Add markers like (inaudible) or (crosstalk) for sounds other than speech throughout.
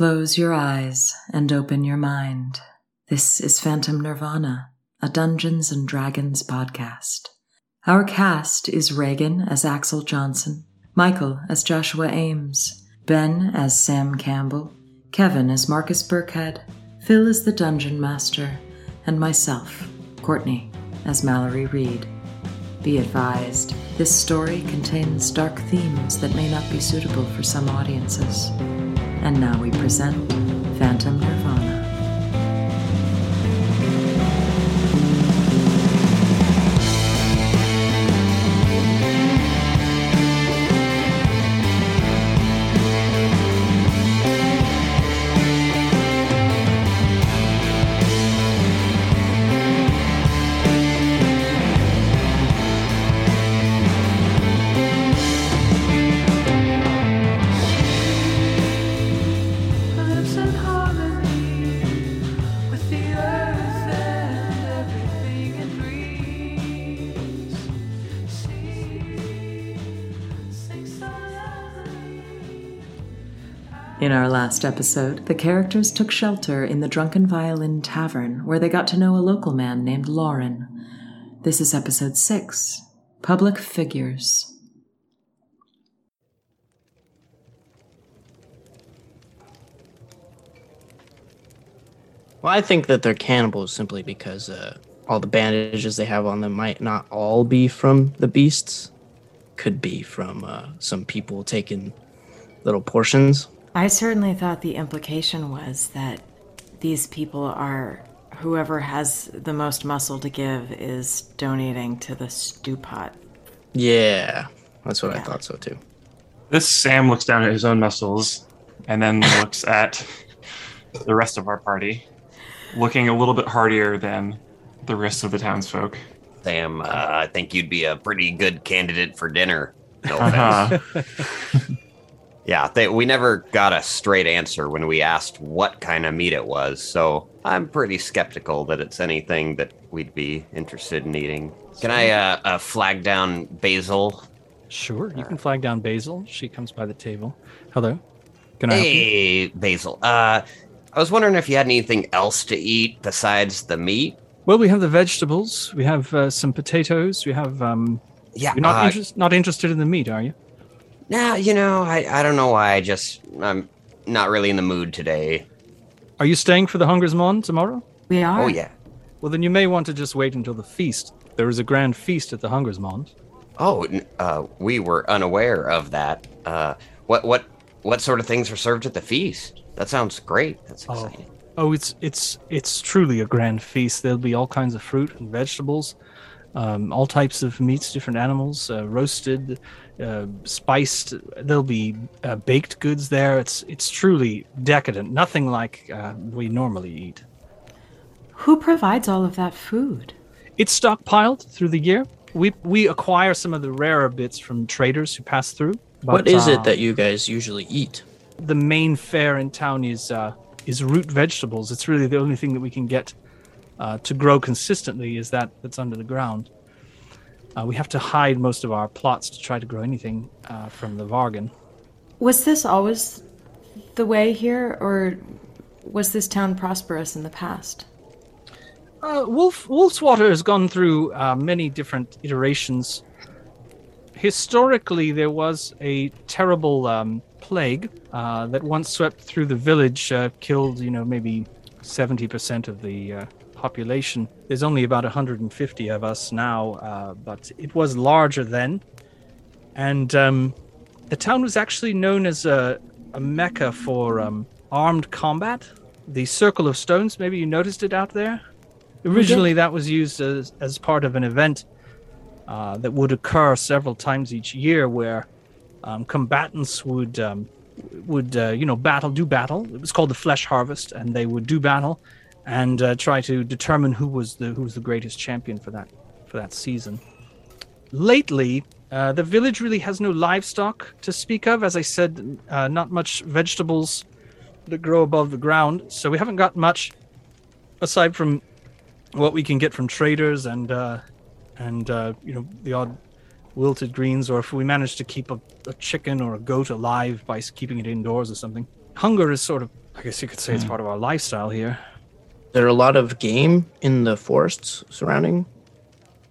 Close your eyes and open your mind. This is Phantom Nirvana, a Dungeons and Dragons podcast. Our cast is Reagan as Axel Johnson, Michael as Joshua Ames, Ben as Sam Campbell, Kevin as Marcus Burkhead, Phil as the Dungeon Master, and myself, Courtney, as Mallory Reed. Be advised, this story contains dark themes that may not be suitable for some audiences. And now we present Phantom Nirvana. Our last episode, the characters took shelter in the Drunken Violin Tavern, where they got to know a local man named Lauren. This is episode 6 Public Figures. Well, I think that they're cannibals simply because uh, all the bandages they have on them might not all be from the beasts. Could be from uh, some people taking little portions. I certainly thought the implication was that these people are whoever has the most muscle to give is donating to the stew pot. Yeah, that's what I thought so too. This Sam looks down at his own muscles and then (laughs) looks at the rest of our party, looking a little bit hardier than the rest of the townsfolk. Sam, uh, I think you'd be a pretty good candidate for dinner. No (laughs) offense. Uh-huh. (laughs) Yeah, they, we never got a straight answer when we asked what kind of meat it was, so I'm pretty skeptical that it's anything that we'd be interested in eating. Can I uh, uh, flag down Basil? Sure, you can flag down Basil. She comes by the table. Hello. Can I help you? Hey, Basil. Uh, I was wondering if you had anything else to eat besides the meat. Well, we have the vegetables. We have uh, some potatoes. We have. Um, Yeah, you're not uh, interest, not interested in the meat, are you? Nah, you know, I, I don't know why. I just I'm not really in the mood today. Are you staying for the Hungersmon tomorrow? We are. Oh yeah. Well, then you may want to just wait until the feast. There is a grand feast at the Hungersmond. Oh, uh, we were unaware of that. Uh, what what what sort of things are served at the feast? That sounds great. That's Oh. exciting. Oh, it's it's it's truly a grand feast. There'll be all kinds of fruit and vegetables, um, all types of meats, different animals, uh, roasted, uh, spiced. There'll be uh, baked goods there. It's it's truly decadent. Nothing like uh, we normally eat. Who provides all of that food? It's stockpiled through the year. We we acquire some of the rarer bits from traders who pass through. what but, is uh, it that you guys usually eat? the main fare in town is uh, is root vegetables. It's really the only thing that we can get uh, to grow consistently is that that's under the ground. Uh, we have to hide most of our plots to try to grow anything uh, from the Vargan. Was this always the way here, or was this town prosperous in the past? Uh, Wolf Wolfswater has gone through uh, many different iterations. Historically, there was a terrible um, plague uh, that once swept through the village, uh, killed you know maybe seventy percent of the uh, population. There's only about 150 of us now, uh, but it was larger then, and um, the town was actually known as a, a mecca for um, armed combat. The Circle of Stones, maybe you noticed it out there. Originally, that was used as, as part of an event uh, that would occur several times each year, where um, combatants would um, would uh, you know battle, do battle. It was called the Flesh Harvest, and they would do battle and uh, try to determine who was the who was the greatest champion for that for that season. Lately, uh, the village really has no livestock to speak of. As I said, uh, not much vegetables that grow above the ground, so we haven't got much aside from what we can get from traders and uh, and uh, you know the odd wilted greens, or if we manage to keep a, a chicken or a goat alive by keeping it indoors or something. Hunger is sort of I guess you could say it's part of our lifestyle here. There are a lot of game in the forests surrounding.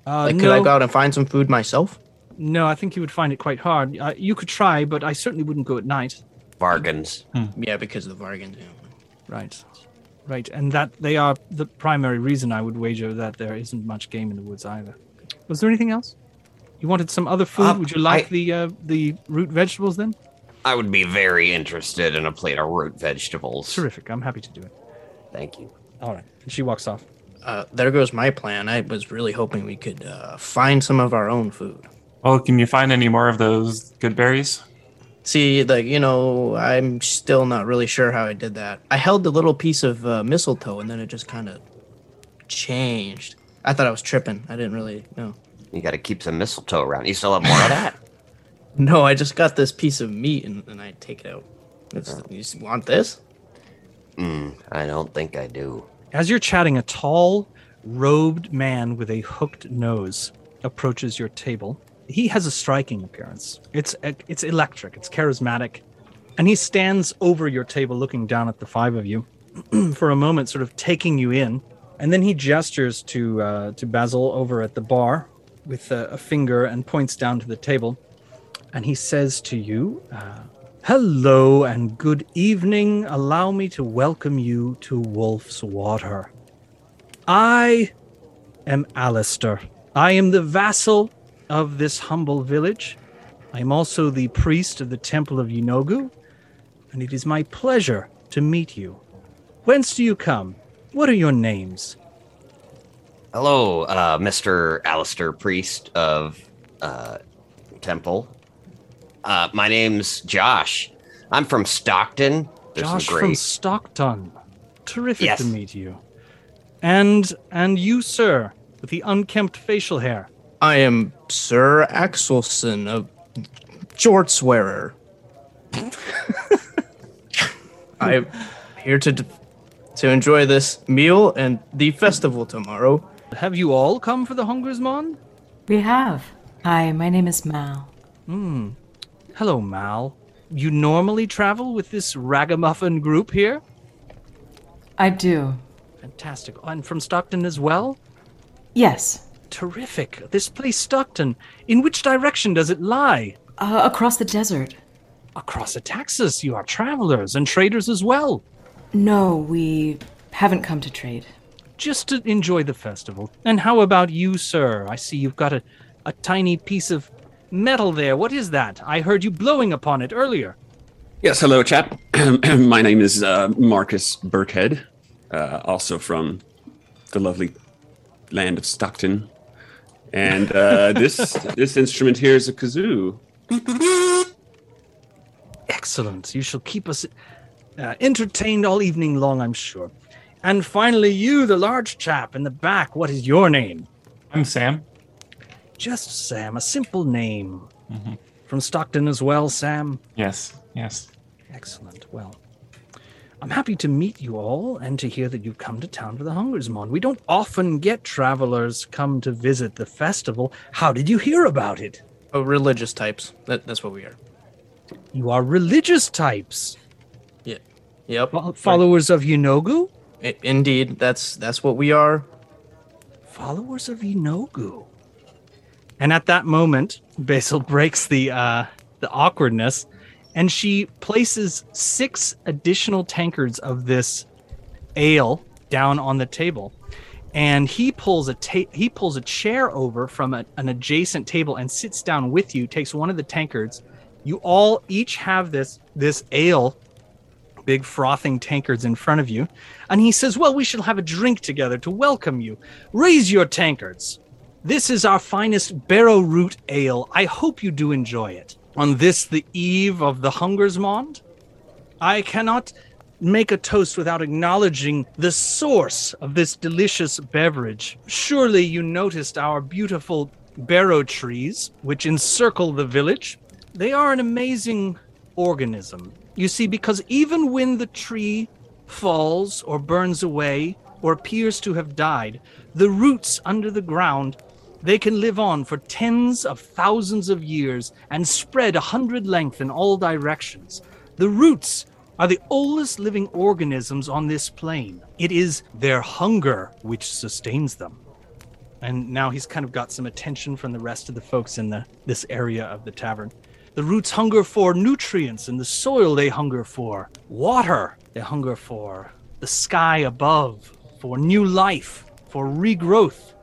Uh, Like, no, could I go out and find some food myself? no, I think you would find it quite hard. Uh, you could try, but I certainly wouldn't go at night. Vargans. Yeah, because of the Vargans. yeah. Right. Right. And that they are the primary reason I would wager that there isn't much game in the woods either. Was there anything else? You wanted some other food? Uh, would you like I- the uh, the root vegetables then? I would be very interested in a plate of root vegetables. Terrific. I'm happy to do it. Thank you. All right. And she walks off. Uh, there goes my plan. I was really hoping we could uh, find some of our own food. Well, can you find any more of those good berries? See, like you know, I'm still not really sure how I did that. I held the little piece of uh, mistletoe, and then it just kind of changed. I thought I was tripping. I didn't really know. You got to keep some mistletoe around. You still have more of that? (laughs) No, I just got this piece of meat, and, and I take it out. It's, you want this? Mm, I don't think I do. As you're chatting, a tall, robed man with a hooked nose approaches your table. He has a striking appearance. It's it's electric. It's charismatic, and he stands over your table, looking down at the five of you, (clears throat) for a moment, sort of taking you in, and then he gestures to uh, to Basil over at the bar with a, a finger and points down to the table, and he says to you. Uh, Hello and good evening. Allow me to welcome you to Wolf's Water. I am Alistair. I am the vassal of this humble village. I am also the priest of the Temple of Yinogu, and it is my pleasure to meet you. Whence do you come? What are your names? Hello, uh, Mr. Alistair Priest of uh, Temple. Uh, my name's Josh. I'm from Stockton. There's Josh some from. Stockton. Terrific Yes. to meet you. And and you, sir, with the unkempt facial hair. I am Sir Axelson of Jortswearer. (laughs) I'm here to d- to enjoy this meal and the festival tomorrow. Have you all come for the Hungersmon? We have. Hi, my name is Mal. Hmm. Hello, Mal. You normally travel with this ragamuffin group here? I do. Fantastic. And from Stockton as well? Yes. Terrific. This place, Stockton, in which direction does it lie? Uh, across the desert. Across the Texas, you are travelers and traders as well. No, we haven't come to trade. Just to enjoy the festival. And how about you, sir? I see you've got a, a tiny piece of metal there. What is that? I heard you blowing upon it earlier. Yes, hello, chap. (clears throat) My name is uh, Marcus Burkhead, uh, also from the lovely land of Stockton. And uh, (laughs) this this instrument here is a kazoo. Excellent. You shall keep us uh, entertained all evening long, I'm sure. And finally, you, the large chap in the back, what is your name? I'm Sam. Just Sam, a simple name. Mm-hmm. From Stockton as well, Sam. Yes, yes. Excellent. Well, I'm happy to meet you all and to hear that you've come to town for the Hungersmon. We don't often get travelers come to visit the festival. How did you hear about it? Oh, religious types. That, that's what we are. You are religious types, Yeah. Yep. Fo- followers of Yinogu? I- indeed, that's that's what we are. followers of Yinogu. And at that moment, Basil breaks the uh, the awkwardness, and she places six additional tankards of this ale down on the table. And he pulls a ta- he pulls a chair over from a, an adjacent table and sits down with you. Takes one of the tankards. You all each have this this ale big frothing tankards in front of you. And he says, Well, we shall have a drink together to welcome you. Raise your tankards. This is our finest barrow root ale. I hope you do enjoy it. On this, the eve of the Hungersmond, I cannot make a toast without acknowledging the source of this delicious beverage. Surely you noticed our beautiful barrow trees, which encircle the village. They are an amazing organism. You see, because even when the tree falls or burns away or appears to have died, the roots under the ground they can live on for tens of thousands of years and spread a hundred length in all directions. The roots are the oldest living organisms on this plane. It is their hunger which sustains them. And now he's kind of got some attention from the rest of the folks in the this area of the tavern. The roots hunger for nutrients, in the soil they hunger for water. They hunger for the sky above, for new life, for regrowth.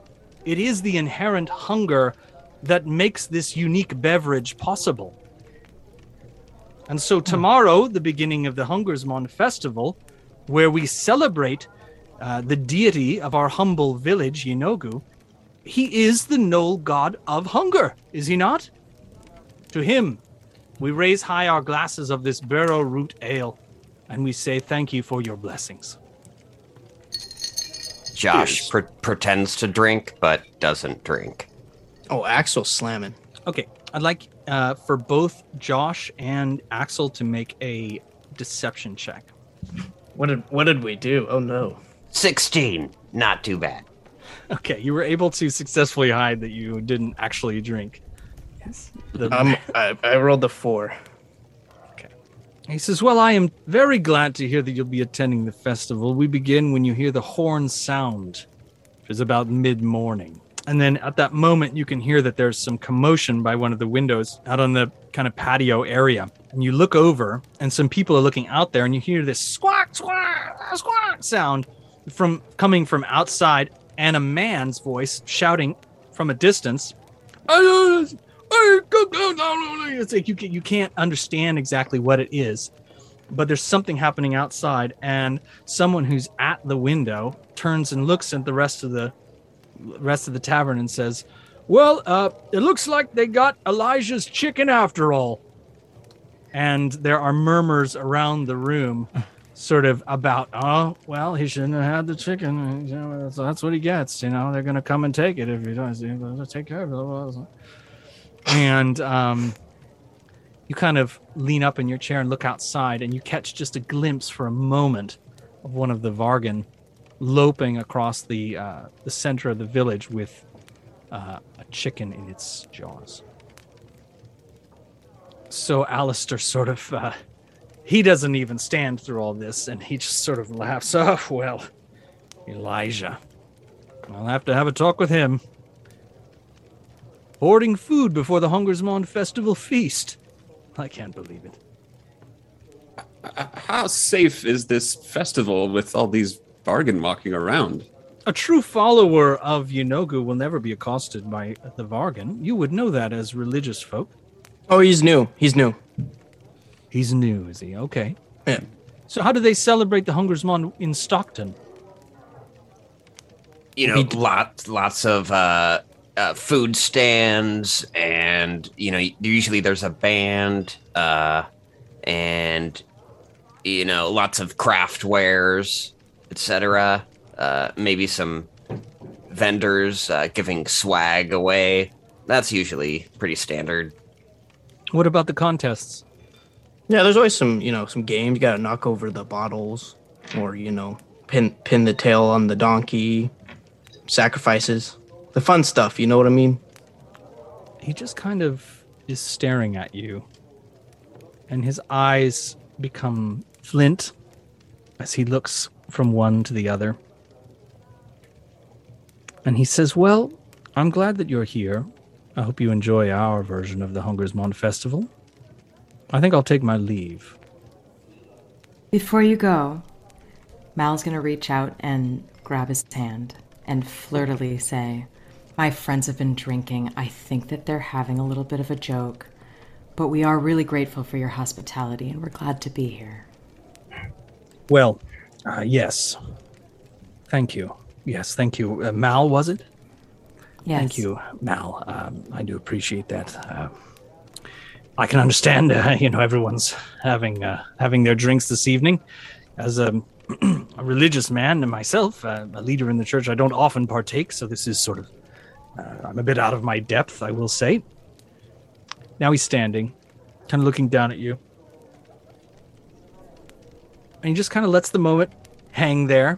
It is the inherent hunger that makes this unique beverage possible. And so tomorrow, the beginning of the Hungersmon festival, where we celebrate uh, the deity of our humble village, Yinogu, he is the Knoll god of hunger, is he not? To him, we raise high our glasses of this barrow root ale, and we say thank you for your blessings. Josh pre- pretends to drink but doesn't drink. Oh, Axel slamming. Okay, I'd like uh, for both Josh and Axel to make a deception check. What did what did we do? Oh no. 16. Not too bad. Okay, you were able to successfully hide that you didn't actually drink. The- Um, I, I rolled the four. He says, Well, I am very glad to hear that you'll be attending the festival. We begin when you hear the horn sound, which is about mid morning. And then at that moment, you can hear that there's some commotion by one of the windows out on the kind of patio area. And you look over, and some people are looking out there, and you hear this squawk, squawk, squawk sound from coming from outside, and a man's voice shouting from a distance. It's like you can, you can't understand exactly what it is, but there's something happening outside, and someone who's at the window turns and looks at the rest of the rest of the tavern and says, "Well, uh, it looks like they got Elijah's chicken after all." And there are murmurs around the room, (laughs) sort of about, "Oh, well, he shouldn't have had the chicken. You know, that's, that's what he gets. You know, they're gonna come and take it if he does. They'll take care of it." And um, you kind of lean up in your chair and look outside, and you catch just a glimpse for a moment of one of the Vargan loping across the uh, the center of the village with uh, a chicken in its jaws. So Alistair sort of uh, he doesn't even stand through all this, and he just sort of laughs. (laughs) Oh well, Elijah, I'll have to have a talk with him. Hoarding food before the Hungersmond festival feast. I can't believe it. How safe is this festival with all these Vargan walking around? A true follower of Yinogu will never be accosted by the Vargan. You would know that as religious folk. Oh, he's new. He's new. He's new, is he? Okay. Yeah. So how do they celebrate the Hungersmon in Stockton? You know, lots lots of uh, uh, food stands, and you know, usually there's a band, uh, and you know, lots of craft wares, etc. Uh, maybe some vendors uh, giving swag away. That's usually pretty standard. What about the contests? Yeah, there's always some, you know, some games. You gotta knock over the bottles, or you know, pin pin the tail on the donkey. Sacrifices, the fun stuff. You know what I mean? He just kind of is staring at you, and his eyes become flint as he looks from one to the other. And he says, Well, I'm glad that you're here. I hope you enjoy our version of the Hunger's Hungersmond Festival. I think I'll take my leave. Before you go, Mal's going to reach out and grab his hand and flirtily say, My friends have been drinking. I think that they're having a little bit of a joke, but we are really grateful for your hospitality and we're glad to be here. Well, uh, yes. Thank you. Yes, thank you. Uh, Mal, was it? Yes. Thank you, Mal. Um, I do appreciate that. Uh, I can understand, uh, (laughs) you know, everyone's having uh, having their drinks this evening. As a, (clears throat) a religious man and myself, uh, a leader in the church, I don't often partake, so this is sort of uh, I'm a bit out of my depth, I will say. Now he's standing, kind of looking down at you, and he just kind of lets the moment hang there,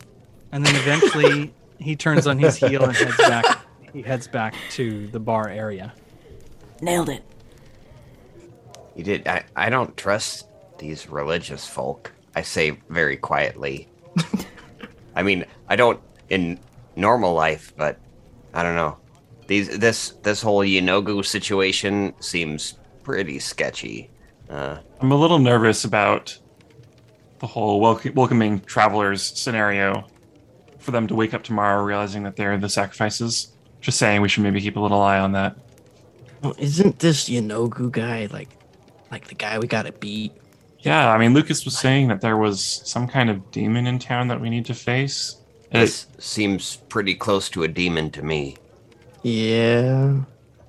and then eventually (laughs) he turns on his heel and heads back. He heads back to the bar area. Nailed it. You did. I, I don't trust these religious folk. I say very quietly. (laughs) I mean, I don't in normal life, but I don't know. These this this whole Yanogu situation seems pretty sketchy. Uh, I'm a little nervous about the whole welc- welcoming travelers scenario for them to wake up tomorrow realizing that they're the sacrifices. Just saying, we should maybe keep a little eye on that. Well, isn't this Yanogu guy like like the guy we gotta beat? Yeah, I mean, Lucas was saying that there was some kind of demon in town that we need to face. And it- this seems pretty close to a demon to me. Yeah.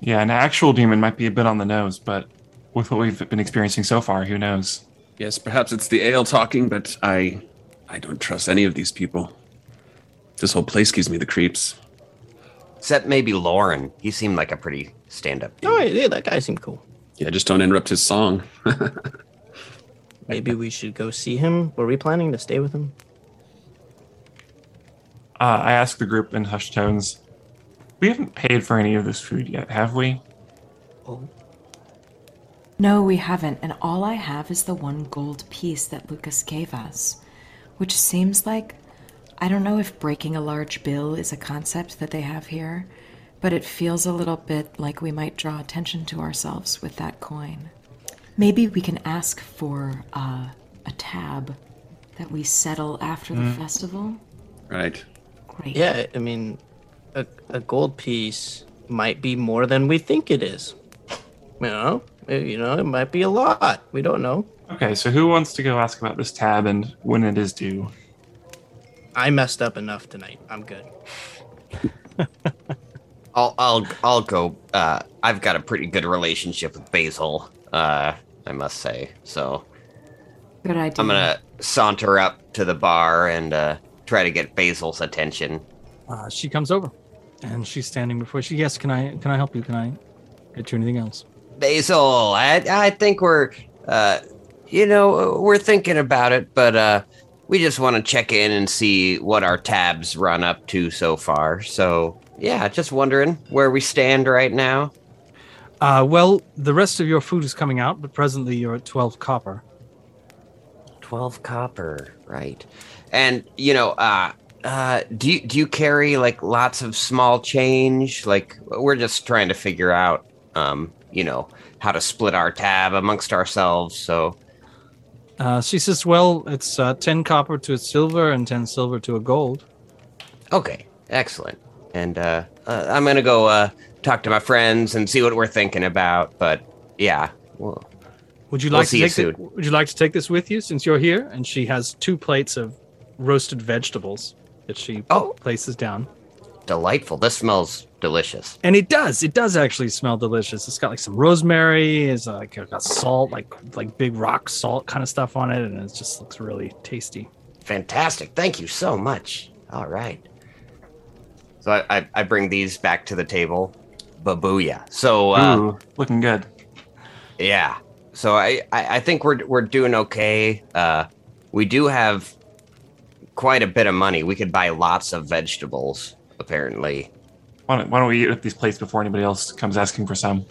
yeah, an actual demon might be a bit on the nose, but with what we've been experiencing so far, who knows? Yes, perhaps it's the ale talking, but I I don't trust any of these people. This whole place gives me the creeps. Except maybe Lauren. He seemed like a pretty stand-up dude. Oh yeah, that guy seemed cool. Yeah, just don't interrupt his song. (laughs) Maybe we should go see him. Were we planning to stay with him? Uh, I asked the group in hushed tones. We haven't paid for any of this food yet, have we? Oh. No, we haven't, and all I have is the one gold piece that Lucas gave us, which seems like I don't know if breaking a large bill is a concept that they have here, but it feels a little bit like we might draw attention to ourselves with that coin. Maybe we can ask for uh, a tab that we settle after the festival. right. Great. Yeah, I mean, a, a gold piece might be more than we think it is. You know, Eh, you know, it might be a lot. We don't know. Okay, so who wants to go ask about this tab and when it is due? I messed up enough tonight. I'm good. (laughs) I'll I'll I'll go. Uh, I've got a pretty good relationship with Basil. Uh, I must say. So Good idea. I'm gonna saunter up to the bar and uh, try to get Basil's attention. Uh, she comes over, and she's standing before. She yes, can I can I help you? Can I get you anything else? Basil, I I think we're, uh, you know, we're thinking about it, but uh, we just want to check in and see what our tabs run up to so far. So yeah, just wondering where we stand right now. Uh, well, the rest of your food is coming out, but presently you're at twelve copper. 12 copper right and you know uh uh do you do you carry like lots of small change like we're just trying to figure out um you know how to split our tab amongst ourselves so Uh, she says, "Well, it's uh, ten copper to a silver and ten silver to a gold." okay excellent and uh, uh i'm gonna go uh talk to my friends and see what we're thinking about but yeah well, Would you We'll like see to you take soon. The, would you like to take this with you since you're here? And she has two plates of roasted vegetables that she Oh. places down. delightful this smells delicious And it does. It does actually smell delicious. It's got like some rosemary. It's like got salt, like like big rock salt kind of stuff on it, and it just looks really tasty. Fantastic. Thank you so much. All right. So I, I, I bring these back to the table. Babuya. So uh, Ooh, looking good. yeah. So I, I, I think we're we're doing okay. Uh, we do have quite a bit of money. We could buy lots of vegetables, apparently. Why don't, why don't we eat up these plates before anybody else comes asking for some?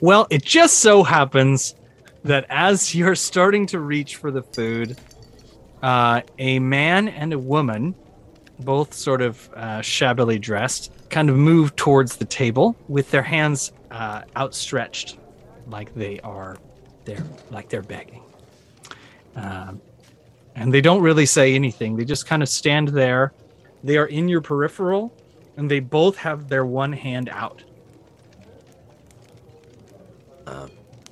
Well, it just so happens that as you're starting to reach for the food, uh, a man and a woman, both sort of uh, shabbily dressed, kind of move towards the table with their hands uh, outstretched, like they are, they're like they're begging. And they don't really say anything. They just kind of stand there. They are in your peripheral, and they both have their one hand out.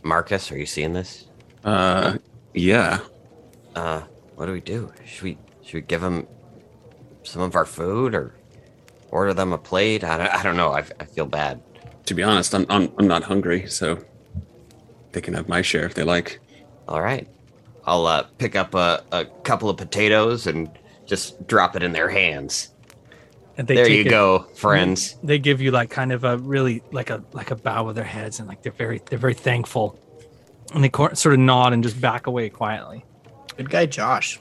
Marcus, are you seeing this? Uh, yeah. Uh, what do we do? Should we should we give them some of our food or order them a plate? I don't, I don't know. I, I feel bad. To be honest, I'm, I'm I'm not hungry, so they can have my share if they like. All right. I'll uh, pick up a, a couple of potatoes and just drop it in their hands. And they there you it- go, friends. they give you like kind of a really like a like a bow of their heads and like they're very they're very thankful and they cor- sort of nod and just back away quietly Good guy, Josh.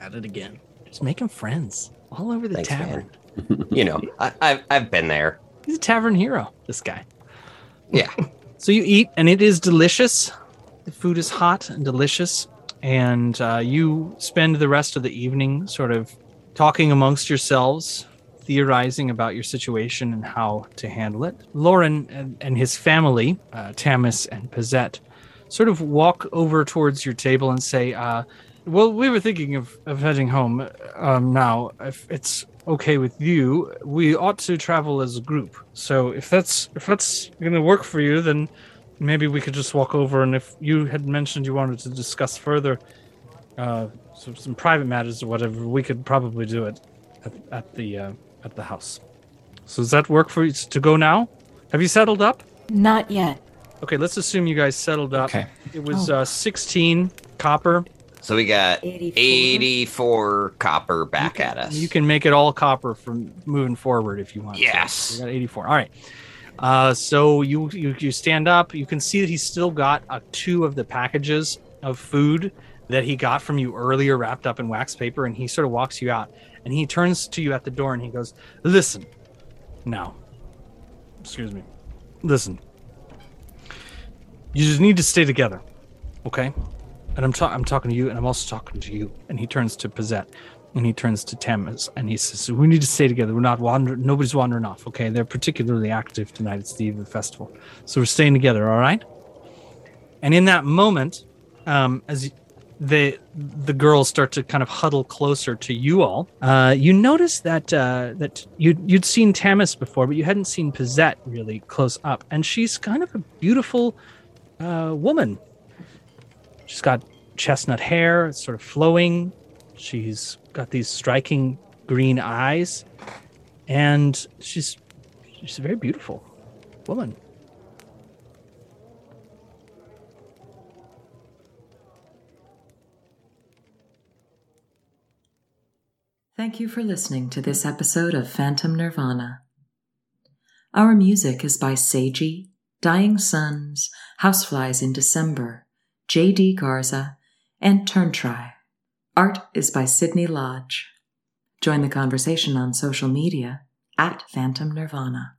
At it again. just making friends all over the Thanks, tavern man. (laughs) You know, I, I've, I've been there. he's a tavern hero this guy Yeah. (laughs) so you eat and it is delicious the food is hot and delicious and uh, you spend the rest of the evening sort of talking amongst yourselves, theorizing about your situation and how to handle it. Lauren and, and his family, uh, Tamis and Pazette, sort of walk over towards your table and say, uh, "Well, we were thinking of, of heading home um, now. If it's okay with you, we ought to travel as a group. So if that's if that's going to work for you, then maybe we could just walk over. And if you had mentioned you wanted to discuss further uh, some, some private matters or whatever, we could probably do it at, at the uh, at the house. So does that work for you to go now? Have you settled up? Not yet. Okay, let's assume you guys settled up. Okay. It was uh, 16 copper. So we got 84. 84 copper back at us. You can make it all copper from moving forward if you want. Yes. So we got 84. All right. Uh, so you, you you stand up. You can see that he's still got uh, two of the packages of food that he got from you earlier, wrapped up in wax paper, and he sort of walks you out. And he turns to you at the door and he goes, "Listen, now, excuse me, listen. You just need to stay together, okay? And I'm, ta- I'm talking to you, and I'm also talking to you. And he turns to Pazette, and he turns to Tamas, and he says, "We need to stay together. We're not wandering. Nobody's wandering off. Okay? They're particularly active tonight. It's the eve of the festival, so we're staying together. All right?" And in that moment, um, as the the girls start to kind of huddle closer to you all, uh, you notice that uh, that you you'd seen Tamas before, but you hadn't seen Pazette really close up, and she's kind of a beautiful uh, woman. She's got chestnut hair, sort of flowing. She's got these striking green eyes, and she's she's a very beautiful woman. Thank you for listening to this episode of Phantom Nirvana. Our music is by Sagey, Dying Suns, Houseflies in December, J.D. Garza, and Turntrie. Art is by Sydney Lodge. Join the conversation on social media at Phantom Nirvana.